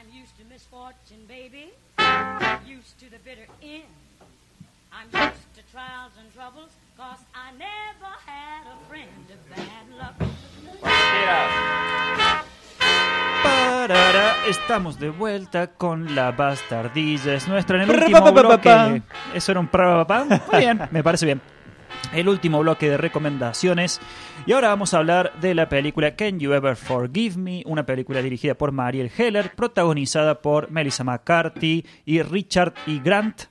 I'm used to misfortune, baby. Used to the bitter end. I'm used to trials and troubles, cause I never had a friend of bad luck. Parara, estamos de vuelta con la bastardilla. Es nuestra en el último bloque. Eso era un papá. Muy bien, me parece bien. El último bloque de recomendaciones. Y ahora vamos a hablar de la película Can You Ever Forgive Me? Una película dirigida por Mariel Heller, protagonizada por Melissa McCarthy y Richard E. Grant.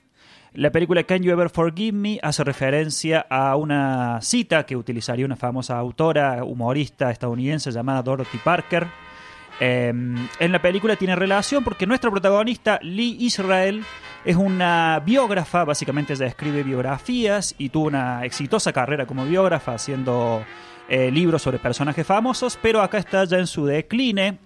La película Can You Ever Forgive Me hace referencia a una cita que utilizaría una famosa autora, humorista estadounidense llamada Dorothy Parker. Eh, en la película tiene relación porque nuestra protagonista, Lee Israel, es una biógrafa, básicamente ella escribe biografías y tuvo una exitosa carrera como biógrafa haciendo eh, libros sobre personajes famosos, pero acá está ya en su decline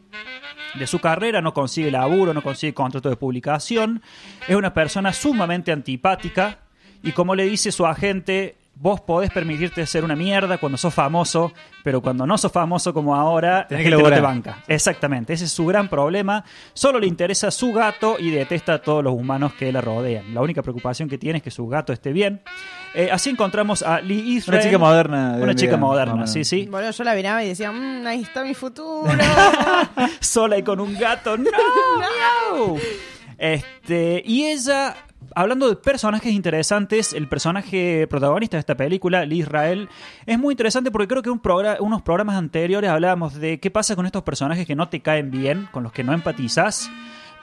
de su carrera, no consigue laburo, no consigue contrato de publicación, es una persona sumamente antipática y como le dice su agente, vos podés permitirte ser una mierda cuando sos famoso, pero cuando no sos famoso como ahora, Tenés la que no te banca. Exactamente, ese es su gran problema. Solo le interesa su gato y detesta a todos los humanos que la rodean. La única preocupación que tiene es que su gato esté bien. Eh, así encontramos a Lee Israel. Una chica moderna. Una chica moderna, menos. sí, sí. Bueno, yo la miraba y decía, "Mm, ahí está mi futuro. sola y con un gato. ¡No! no. Este, y ella, hablando de personajes interesantes, el personaje protagonista de esta película, Lee Israel, es muy interesante porque creo que un progra- unos programas anteriores hablábamos de qué pasa con estos personajes que no te caen bien, con los que no empatizas,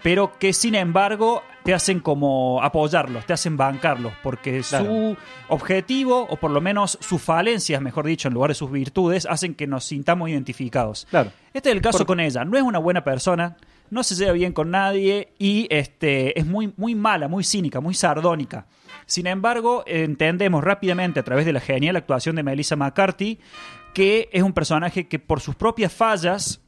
pero que sin embargo te hacen como apoyarlos, te hacen bancarlos, porque Claro. su objetivo, o por lo menos sus falencias, mejor dicho, en lugar de sus virtudes, hacen que nos sintamos identificados. Claro. Este es el caso con ella. No es una buena persona, no se lleva bien con nadie y este, es muy, muy mala, muy cínica, muy sardónica. Sin embargo, entendemos rápidamente a través de la genial actuación de Melissa McCarthy que es un personaje que por sus propias fallas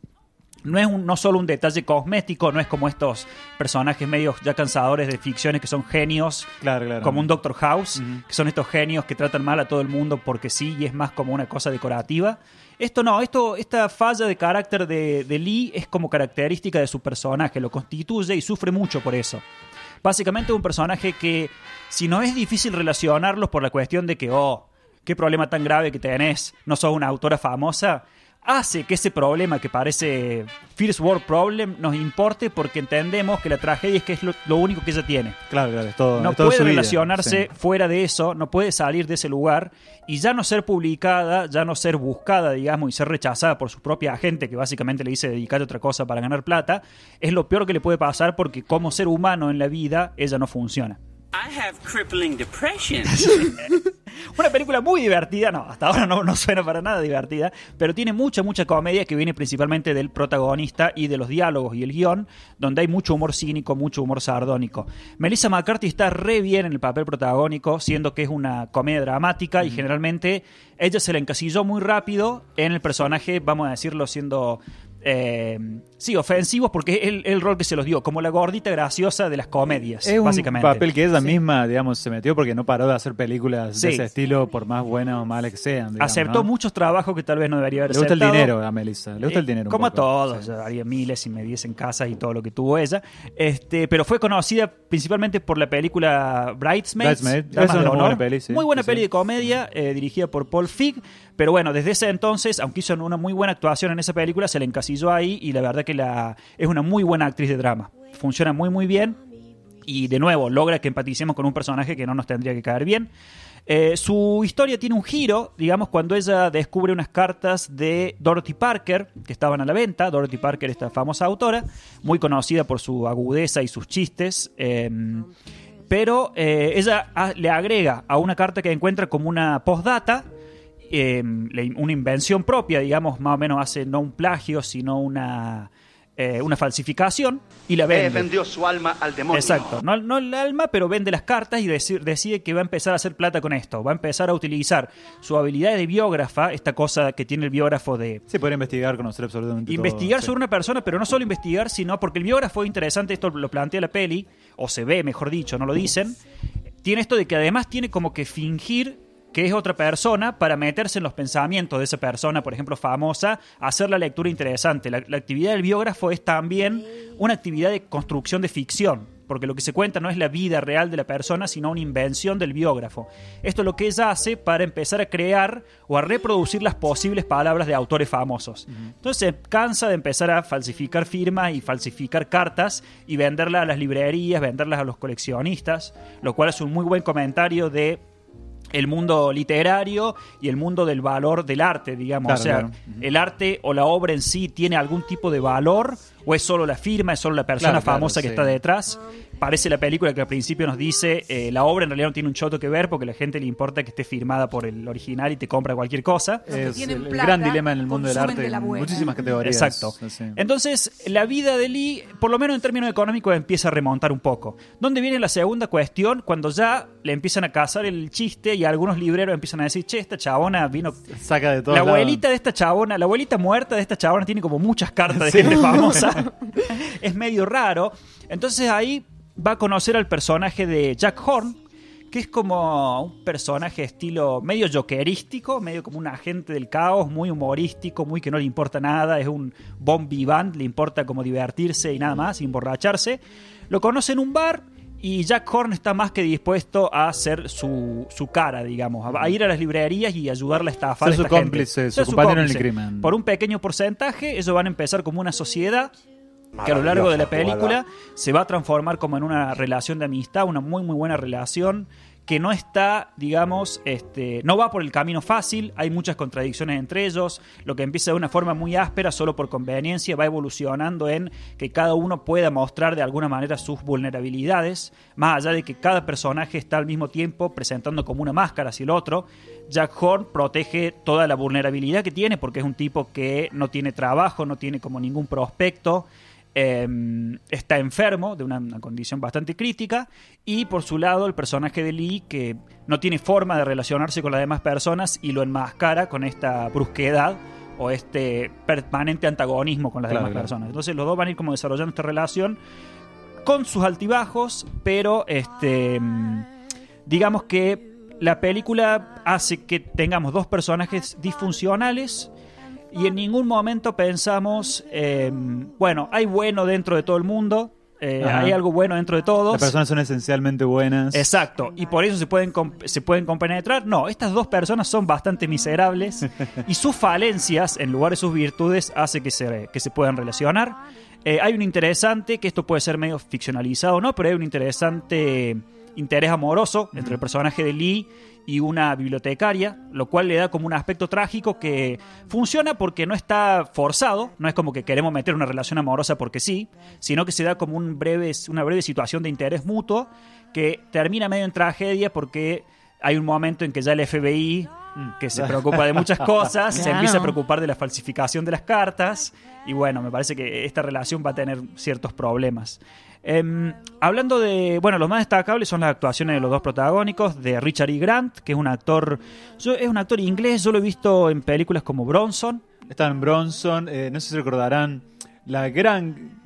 no es un- no solo un detalle cosmético, no es como estos personajes medios ya cansadores de ficciones que son genios, Claro, claro. como un Doctor House, que son estos genios que tratan mal a todo el mundo porque sí y es más como una cosa decorativa. Esto no, esto, esta falla de carácter de, de Lee es como característica de su personaje, lo constituye y sufre mucho por eso. Básicamente es un personaje que, si no es difícil relacionarlos por la cuestión de que, oh, qué problema tan grave que tenés, no sos una autora famosa, hace que ese problema que parece First World Problem nos importe porque entendemos que la tragedia es que es lo, lo único que ella tiene. Claro, claro, es todo. No es puede su vida, relacionarse sí. fuera de eso, no puede salir de ese lugar y ya no ser publicada, ya no ser buscada, digamos, y ser rechazada por su propia agente, que básicamente le dice dedicate a otra cosa para ganar plata, es lo peor que le puede pasar porque como ser humano en la vida, ella no funciona. I have crippling depression. Una película muy divertida, no, hasta ahora no, no suena para nada divertida, pero tiene mucha, mucha comedia que viene principalmente del protagonista y de los diálogos y el guion, donde hay mucho humor cínico, mucho humor sardónico. Melissa McCarthy está re bien en el papel protagónico, siendo que es una comedia dramática y generalmente ella se la encasilló muy rápido en el personaje, vamos a decirlo, siendo... eh, sí, ofensivos porque es el, el rol que se los dio, como la gordita graciosa de las comedias, Es un básicamente. papel que ella misma, digamos, se metió porque no paró de hacer películas Sí. de ese estilo, por más buenas o malas que sean. digamos, Aceptó ¿no? muchos trabajos que tal vez no debería haber Le gusta el dinero a Melissa, le gusta el Eh, dinero. un Como a todos, Sí. haría miles y me en casas y todo lo que tuvo ella. Este, pero fue conocida principalmente por la película Bridesmaids. Bridesmaid. Es una buena peli, sí. Muy buena Sí, peli sí. de comedia, eh, dirigida por Paul Fig. Pero bueno, desde ese entonces, aunque hizo una muy buena actuación en esa película, se le encasilló ahí y la verdad que la, es una muy buena actriz de drama. Funciona muy, muy bien. Y de nuevo, logra que empaticemos con un personaje que no nos tendría que caer bien. Eh, su historia tiene un giro, digamos, cuando ella descubre unas cartas de Dorothy Parker que estaban a la venta. Dorothy Parker, esta famosa autora, muy conocida por su agudeza y sus chistes. eh, pero eh, ella le agrega a una carta que encuentra como una postdata, eh, le- una invención propia, digamos, más o menos hace no un plagio, sino una, eh, una falsificación, y la vende. vendió su alma al demonio. Exacto, no, no el alma, pero vende las cartas y deci- decide que va a empezar a hacer plata con esto. Va a empezar a utilizar su habilidad de biógrafa, esta cosa que tiene el biógrafo de Sí, poder investigar, conocer absolutamente todo, investigar sí. sobre una persona, pero no solo investigar, sino porque el biógrafo es interesante, esto lo plantea la peli, o se ve, mejor dicho, no lo dicen. Tiene esto de que además tiene como que fingir que es otra persona, para meterse en los pensamientos de esa persona, por ejemplo, famosa, hacer la lectura interesante. La, la actividad del biógrafo es también una actividad de construcción de ficción, porque lo que se cuenta no es la vida real de la persona, sino una invención del biógrafo. Esto es lo que ella hace para empezar a crear o a reproducir las posibles palabras de autores famosos. Entonces se cansa de empezar a falsificar firmas y falsificar cartas y venderlas a las librerías, venderlas a los coleccionistas, lo cual es un muy buen comentario de el mundo literario y el mundo del valor del arte, digamos. Claro, o sea, claro. el arte o la obra en sí tiene algún tipo de valor o es solo la firma, es solo la persona claro, famosa que sí. está detrás. Parece la película que al principio nos dice eh, la obra en realidad no tiene un choto que ver porque a la gente le importa que esté firmada por el original y te compra cualquier cosa. Es el, plata, gran dilema en el mundo del arte de en muchísimas categorías. Exacto. Entonces, la vida de Lee, por lo menos en términos económicos, empieza a remontar un poco. ¿Dónde viene la segunda cuestión? Cuando ya le empiezan a cazar el chiste y algunos libreros empiezan a decir, che, esta chabona vino... Saca de todo. La abuelita de esta chabona, la abuelita muerta de esta chabona tiene como muchas cartas de Sí. gente famosa. es medio raro. Entonces ahí va a conocer al personaje de Jack Horn, que es como un personaje estilo medio jokerístico, medio como un agente del caos, muy humorístico, muy que no le importa nada, es un bon vivant, le importa como divertirse y nada más, y emborracharse. Lo conoce en un bar y Jack Horn está más que dispuesto a hacer su, su cara, digamos, a, a ir a las librerías y ayudarle a estafar Ser a su esta gente. cómplice, su compañero en el crimen. Por un pequeño porcentaje, ellos van a empezar como una sociedad que a lo largo de la película se va a transformar como en una relación de amistad, una muy muy buena relación que no está, digamos, este, no va por el camino fácil, hay muchas contradicciones entre ellos, lo que empieza de una forma muy áspera solo por conveniencia va evolucionando en que cada uno pueda mostrar de alguna manera sus vulnerabilidades, más allá de que cada personaje está al mismo tiempo presentando como una máscara hacia el otro. Jack Horn protege toda la vulnerabilidad que tiene porque es un tipo que no tiene trabajo, no tiene como ningún prospecto, eh, está enfermo de una, una condición bastante crítica y por su lado el personaje de Lee que no tiene forma de relacionarse con las demás personas y lo enmascara con esta brusquedad o este permanente antagonismo con las Claro, demás claro. personas. Entonces los dos van a ir como desarrollando esta relación con sus altibajos, pero este mm, digamos que la película hace que tengamos dos personajes disfuncionales y en ningún momento pensamos, eh, bueno, hay bueno dentro de todo el mundo, eh, hay algo bueno dentro de todos. Las personas son esencialmente buenas. Exacto, y por eso se pueden, se pueden compenetrar. No, estas dos personas son bastante miserables y sus falencias, en lugar de sus virtudes, hace que se, que se puedan relacionar. Eh, hay un interesante, que esto puede ser medio ficcionalizado o no, pero hay un interesante interés amoroso entre el personaje de Lee y una bibliotecaria, lo cual le da como un aspecto trágico que funciona porque no está forzado, no es como que queremos meter una relación amorosa porque sí, sino que se da como un breve, una breve situación de interés mutuo que termina medio en tragedia porque hay un momento en que ya el FBI, que se preocupa de muchas cosas, se empieza a preocupar de la falsificación de las cartas y bueno, me parece que esta relación va a tener ciertos problemas. Em, hablando de, bueno, los más destacables son las actuaciones de los dos protagónicos, de Richard E. Grant, que es un actor, es un actor inglés, yo lo he visto en películas como Bronson, Está en Bronson. eh, no sé si recordarán la gran,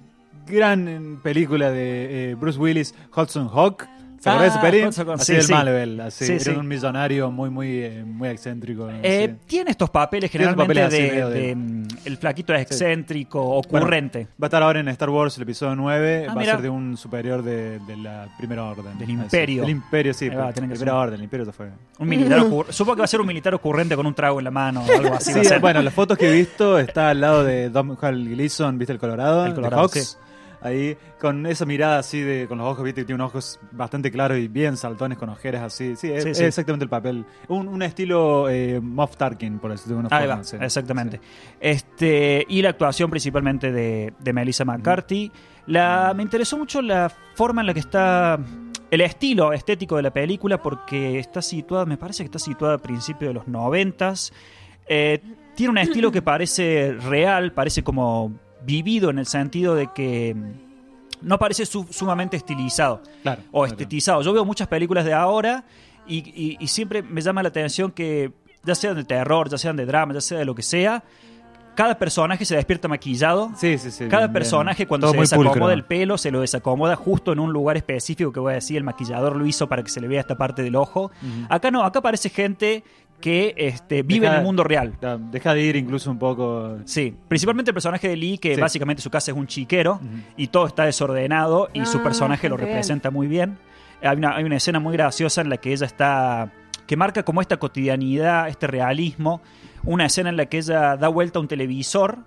gran eh, película de eh, Bruce Willis, Hudson Hawk. ¿Se de Ah, Hawk, Así sí, del sí. Malvel. Así, Sí, era un millonario muy, muy, eh, muy excéntrico. ¿no? Eh. Tiene estos papeles generalmente papeles de, de- de, mm, el flaquito es excéntrico, ocurrente. Bueno, va a estar ahora en Star Wars el episodio 9. Ah, va mira. a ser de un superior de, de la Primera Orden. Del. Imperio. Del Imperio, sí. Va, primera ser. Orden, el Imperio fue. Un militar Supongo que va a ser un militar ocurrente con un trago en la mano o algo así. Sí, bueno, las fotos que he visto está al lado de Domhnall Gleeson, ¿viste el Colorado? El de Colorado, Hawks. Ahí, con esa mirada así de, con los ojos, viste, que tiene unos ojos bastante claros y bien saltones con ojeras así. Sí, es, Sí, es sí. exactamente el papel. Un, un estilo eh, Moff Tarkin, por decirlo de una Ahí forma. va, sí. exactamente. Este, y la actuación principalmente de, de Melissa McCarthy. La, me interesó mucho la forma en la que está. El estilo estético de la película, porque está situada, me parece que está situada a principios de los noventas. Eh, tiene un estilo que parece real, parece como vivido en el sentido de que no parece su- sumamente estilizado Claro. o claro. estetizado. Yo veo muchas películas de ahora y, y- y siempre me llama la atención que, ya sean de terror, ya sean de drama, ya sea de lo que sea, cada personaje se despierta maquillado. Sí, sí, sí. Cada bien, bien. personaje cuando Todo se desacomoda pulcro. el pelo, se lo desacomoda justo en un lugar específico que voy a decir, el maquillador lo hizo para que se le vea esta parte del ojo. Acá no, acá parece gente que este, vive Deja- en el mundo real. Deja de ir incluso un poco. Sí, principalmente el personaje de Lee, que Sí. básicamente su casa es un chiquero y todo está desordenado y su Ah, personaje lo representa muy bien. Hay una, hay una escena muy graciosa en la que ella está, que marca como esta cotidianidad, este realismo, una escena en la que ella da vuelta a un televisor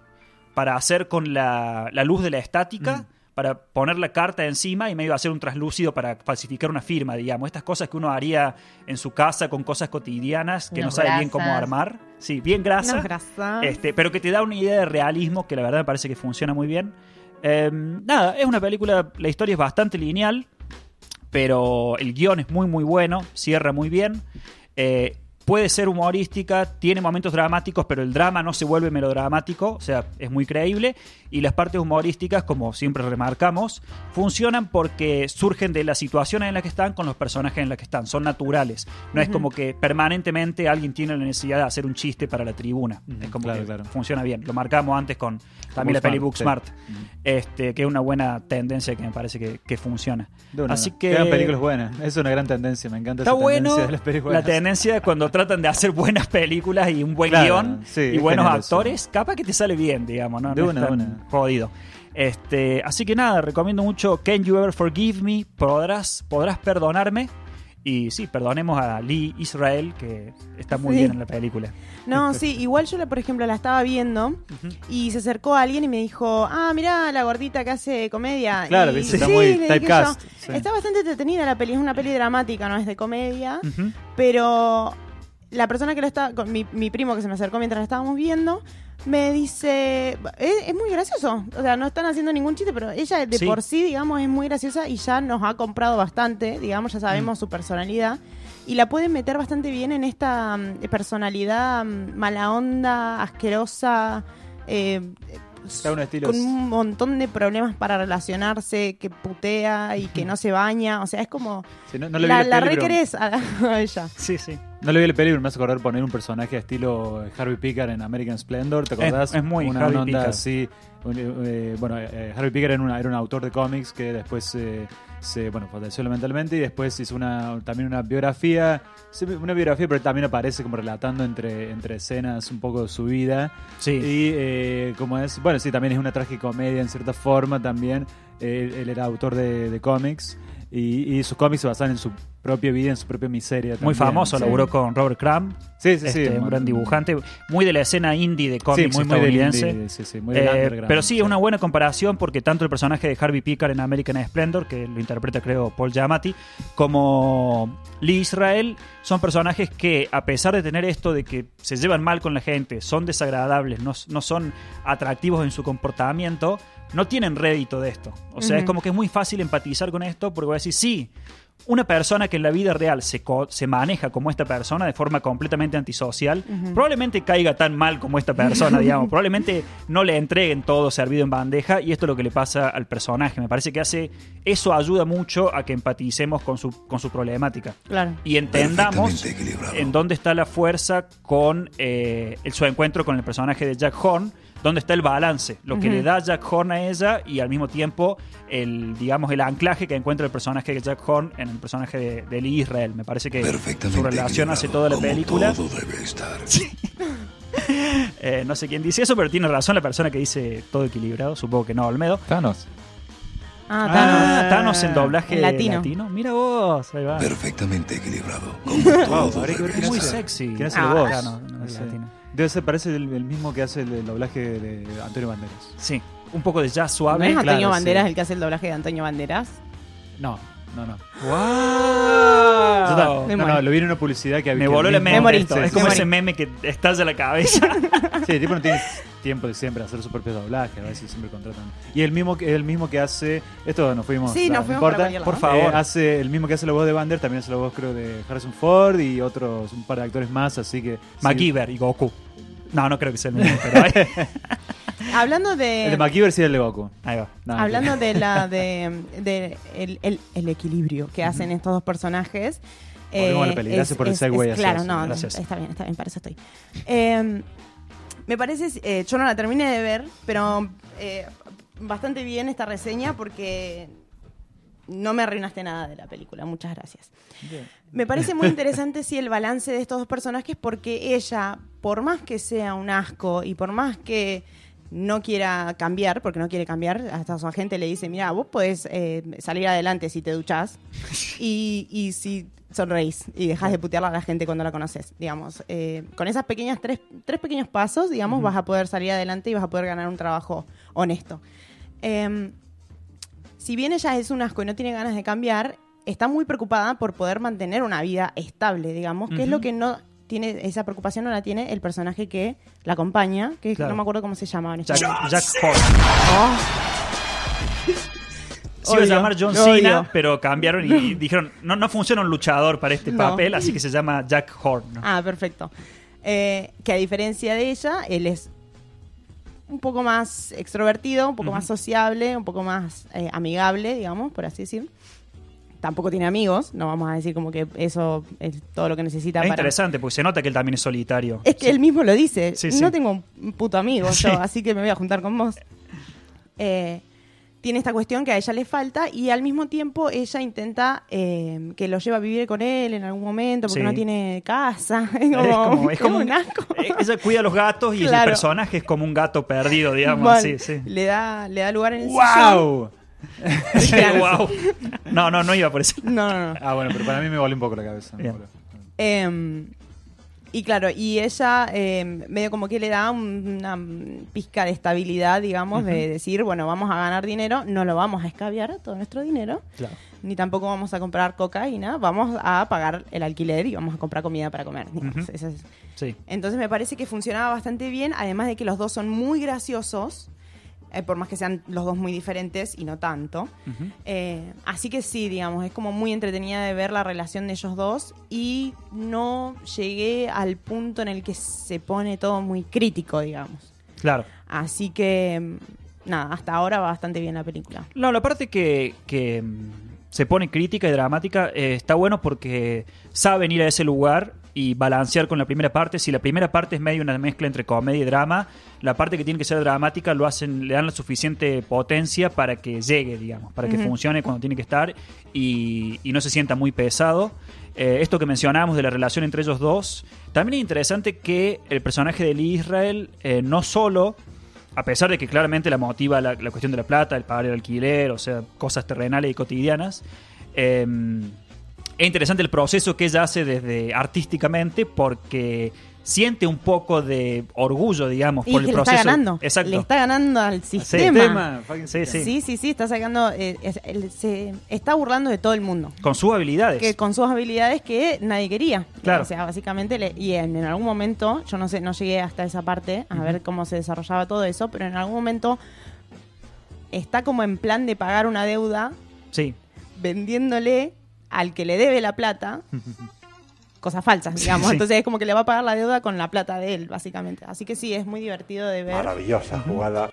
para hacer con la, la luz de la estática. Para poner la carta encima y medio hacer un traslúcido para falsificar una firma, digamos. Estas cosas que uno haría en su casa con cosas cotidianas que no sabe bien cómo armar. Sí, bien grasa. Este, pero que te da una idea de realismo que la verdad me parece que funciona muy bien. Eh, nada, es una película, la historia es bastante lineal, pero el guion es muy muy bueno, cierra muy bien. Eh, puede ser humorística, tiene momentos dramáticos, pero el drama no se vuelve melodramático, o sea, es muy creíble. Y las partes humorísticas, como siempre remarcamos, funcionan porque surgen de las situaciones en las que están con los personajes en las que están, son naturales. No es como que permanentemente alguien tiene la necesidad de hacer un chiste para la tribuna. Es como claro, que claro. funciona bien. Lo marcamos antes con también la peli Booksmart, este, que es una buena tendencia que me parece que, que funciona. Así que Quedan películas buenas. Es una gran tendencia. Me encanta Está esa bueno tendencia de las películas. la tendencia de cuando tratan de hacer buenas películas y un buen Claro, guion sí, y buenos actores, capaz que te sale bien, digamos, ¿no? De No una, es una. jodido. Este, así que nada, recomiendo mucho Can You Ever Forgive Me? Podrás, podrás perdonarme. Y sí, perdonemos a Lee Israel, que está muy Sí. bien en la película. No, sí, igual yo, la, por ejemplo, la estaba viendo y se acercó alguien y me dijo, ah, mirá la gordita que hace comedia. Claro, y, viste, está muy le dije typecast, sí. Está bastante entretenida la peli, es una peli dramática, no es de comedia, pero la persona que lo está, con mi, mi primo que se me acercó mientras la estábamos viendo, me dice, es, es muy gracioso, o sea, no están haciendo ningún chiste, pero ella de Sí. por sí, digamos, es muy graciosa y ya nos ha comprado bastante, digamos, ya sabemos Mm. su personalidad. Y la pueden meter bastante bien en esta mm, personalidad mm, mala onda, asquerosa, eh, con un montón de problemas para relacionarse, que putea y que no se baña. O sea, es como. Sí, no, no le vi la la, la peli, re pero- querés a, a ella. Sí, sí. No le vi el peligro, me hace acordar poner un personaje estilo Harvey Picker en American Splendor, ¿te Es- acordás? es muy una Harvey onda Picker. así. un- eh, bueno, eh, Harvey Picker era, una- era un autor de cómics que después eh, se, bueno, falleció lamentablemente y después hizo una, también una biografía, sí, una biografía, pero también aparece como relatando entre, entre escenas un poco de su vida. Sí. Y eh, como es, bueno, sí, también es una tragicomedia en cierta forma también. Eh, él era autor de, de cómics y, y sus cómics se basan en su propia vida, en su propia miseria. Muy famoso, Sí. laburó con Robert Crumb, Sí, sí, sí. este, un gran dibujante, muy de la escena indie de Sí, cómics muy, muy estadounidense. indie, sí, sí, muy Eh, pero sí, sí. es una buena comparación porque tanto el personaje de Harvey Pickard en American Splendor, que lo interpreta creo Paul Giamatti, como Lee Israel, son personajes que a pesar de tener esto de que se llevan mal con la gente, son desagradables, no, no son atractivos en su comportamiento, no tienen rédito de esto. O sea, es como que es muy fácil empatizar con esto porque voy a decir, sí, una persona que en la vida real se, co- se maneja como esta persona de forma completamente antisocial, probablemente caiga tan mal como esta persona, digamos. Probablemente no le entreguen todo servido en bandeja y esto es lo que le pasa al personaje. Me parece que hace eso ayuda mucho a que empaticemos con su, con su problemática Claro. y entendamos en dónde está la fuerza con eh, el, su encuentro con el personaje de Jack Horn, dónde está el balance, lo que le da Jack Horn a ella y al mismo tiempo el digamos el anclaje que encuentra el personaje de Jack Horn en el personaje de, de Lee Israel. Me parece que su relación hace toda la película. Todo debe estar. Eh, no sé quién dice eso, pero tiene razón la persona que dice todo equilibrado. Supongo que no, Olmedo. Thanos. Ah, Ah, Thanos. Thanos en doblaje En latino. Mira vos, ahí va. Perfectamente equilibrado. Como todo quién Muy sexy. ¿Quién hace Ah, la voz? Thanos, no, No es sé. latino. Debe ser, parece el, el mismo que hace el, el doblaje de Antonio Banderas. Sí, un poco de jazz ¿No suave. es Antonio claro, Banderas sí. el que hace el doblaje de Antonio Banderas? No, no, no. ¡Wow! Me no, no, lo vi en una publicidad que había. Me que voló el morí. Sí, es sí, como me ese meme que estalla la cabeza. Sí, el tipo no tiene tiempo de siempre hacer su propio doblaje, a veces siempre contratan. Y el mismo que el mismo que hace, esto nos fuimos, Sí, no, nos fuimos importa. para cualquier lado. Por favor. Eh, hace el mismo que hace la voz de Bander, también hace la voz creo de Harrison Ford y otros un par de actores más, así que sí. MacGyver y Goku. No, no creo que sea el mismo, pero Hablando El de de. MacGyver sí es el de Goku. ahí va. No, Hablando de la de, de el, el- el equilibrio que hacen estos dos personajes. eh, la peli. Gracias por el segue Claro, no, Gracias. está bien, está bien, para eso estoy. Eh, Me parece, eh, yo no la terminé de ver, pero eh, bastante bien esta reseña porque no me arruinaste nada de la película. Muchas gracias. Me parece muy interesante sí el balance de estos dos personajes porque ella, por más que sea un asco y por más que no quiera cambiar, porque no quiere cambiar, hasta su agente le dice, mira, vos podés eh, salir adelante si te duchás y, y si sonreís y dejas de putear a la gente cuando la conoces, digamos. Eh, con esas pequeñas, tres, tres pequeños pasos, digamos, vas a poder salir adelante y vas a poder ganar un trabajo honesto. Em, si bien ella es un asco y no tiene ganas de cambiar, está muy preocupada por poder mantener una vida estable, digamos, que es lo que no tiene, esa preocupación no la tiene el personaje que la acompaña, que Claro. no me acuerdo cómo se llama. en Jack, español. Jack Horner. Se iba a llamar John Cena, pero cambiaron y dijeron, no, no funciona un luchador para este No. papel, así que se llama Jack Horner. Ah, perfecto. Eh, que a diferencia de ella, él es un poco más extrovertido, un poco más sociable, un poco más eh, amigable, digamos, por así decir. Tampoco tiene amigos, no vamos a decir como que eso es todo lo que necesita Es para... interesante, porque se nota que él también es solitario. Es que él mismo lo dice. Sí, sí. No tengo un puto amigo yo, así que me voy a juntar con vos. Eh, tiene esta cuestión que a ella le falta y al mismo tiempo ella intenta eh, que lo lleve a vivir con él en algún momento porque Sí. no tiene casa. Es Es como, como, es como un un- asco. eh, Ella cuida a los gatos y el Claro. personaje es como un gato perdido, digamos. Mal. Sí, sí. Le da, le da lugar en el ¡Wow! Guau. No, no, no iba por eso. No, no, no. Ah, bueno, pero para mí me voló un poco la cabeza. me Bien. voló. Em, y claro, y ella em, medio como que le da un- una pizca de estabilidad, digamos, de decir, bueno, vamos a ganar dinero, no lo vamos a escabiar todo nuestro dinero, Claro. ni tampoco vamos a comprar cocaína, vamos a pagar el alquiler y vamos a comprar comida para comer. es- Sí. Entonces me parece que funcionaba bastante bien, además de que los dos son muy graciosos, eh, por más que sean los dos muy diferentes y no tanto. Eh, así que sí, digamos, es como muy entretenida de ver la relación de ellos dos y no llegué al punto en el que se pone todo muy crítico, digamos. Claro. Así que, mm, nada, hasta ahora va bastante bien la película. No, la parte que, que, mm, se pone crítica y dramática eh, está bueno porque saben ir a ese lugar y balancear con la primera parte. Si la primera parte es medio una mezcla entre comedia y drama, la parte que tiene que ser dramática lo hacen, le dan la suficiente potencia para que llegue, digamos, para que funcione cuando tiene que estar y, y no se sienta muy pesado. Eh, esto que mencionábamos de la relación entre ellos dos, también es interesante que el personaje de Lee Israel eh, no solo a pesar de que claramente la motiva la, la cuestión de la plata, el pagar el alquiler, o sea, cosas terrenales y cotidianas, eh, es interesante el proceso que ella hace desde artísticamente porque siente un poco de orgullo, digamos, Y por que el le proceso. está ganando. Exacto. Le está ganando al sistema. Sí, sí. Sí, sí, sí, está sacando. eh, es- se está burlando de todo el mundo. Con sus habilidades. Que con sus habilidades que nadie quería. Claro. O sea, básicamente, le- y en, en algún momento, yo no sé, no llegué hasta esa parte a ver cómo se desarrollaba todo eso, pero en algún momento está como en plan de pagar una deuda Sí. vendiéndole al que le debe la plata cosas falsas, digamos. Sí. Entonces es como que le va a pagar la deuda con la plata de él, básicamente. Así que sí, es muy divertido de ver. Maravillosa jugada.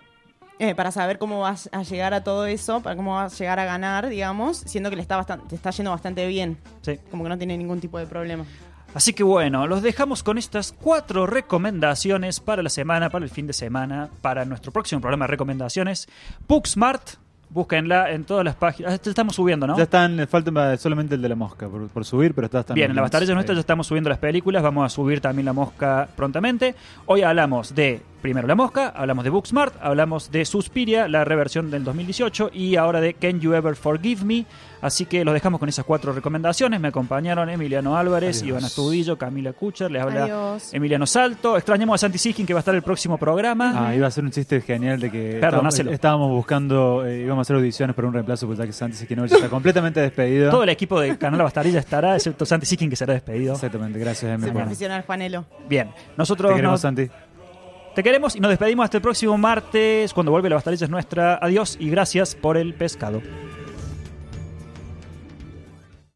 eh, para saber cómo vas a llegar a todo eso, para cómo vas a llegar a ganar, digamos, siendo que le está, bastante, te está yendo bastante bien. Sí. Como que no tiene ningún tipo de problema. Así que bueno, los dejamos con estas cuatro recomendaciones para la semana, para el fin de semana, para nuestro próximo programa de recomendaciones. Booksmart, búsquenla en todas las páginas. Ah, te estamos subiendo, ¿no? Ya están, le falta solamente el de la mosca por, por subir, pero está, están Bien, los en la links Bastarilla Nuestra ya ahí. estamos subiendo las películas, vamos a subir también La Mosca prontamente. Hoy hablamos de, primero La Mosca, hablamos de Booksmart, hablamos de Suspiria, la reversión del 2018, y ahora de Can You Ever Forgive Me. Así que los dejamos con esas cuatro recomendaciones. Me acompañaron Emiliano Álvarez, Adiós. Iván Astudillo, Camila Kucher, les habla Adiós. Emiliano Salto. Extrañamos a Santi Siskin que va a estar el próximo programa. Ah, iba a ser un chiste genial de que Perdonáselo. estábamos, estábamos buscando, eh, íbamos a hacer audiciones para un reemplazo, pues ya que Santi Sikinovich está completamente despedido. Todo el equipo de Canal La Bastarilla estará, excepto Santi Siskin que será despedido. Exactamente, gracias, Emi. Soy por- profesional, Juanelo. Bien, nosotros Te queremos, nos- Santi. Te queremos y nos despedimos hasta el próximo martes, cuando vuelve la Bastarilla es nuestra. Adiós y gracias por el pescado.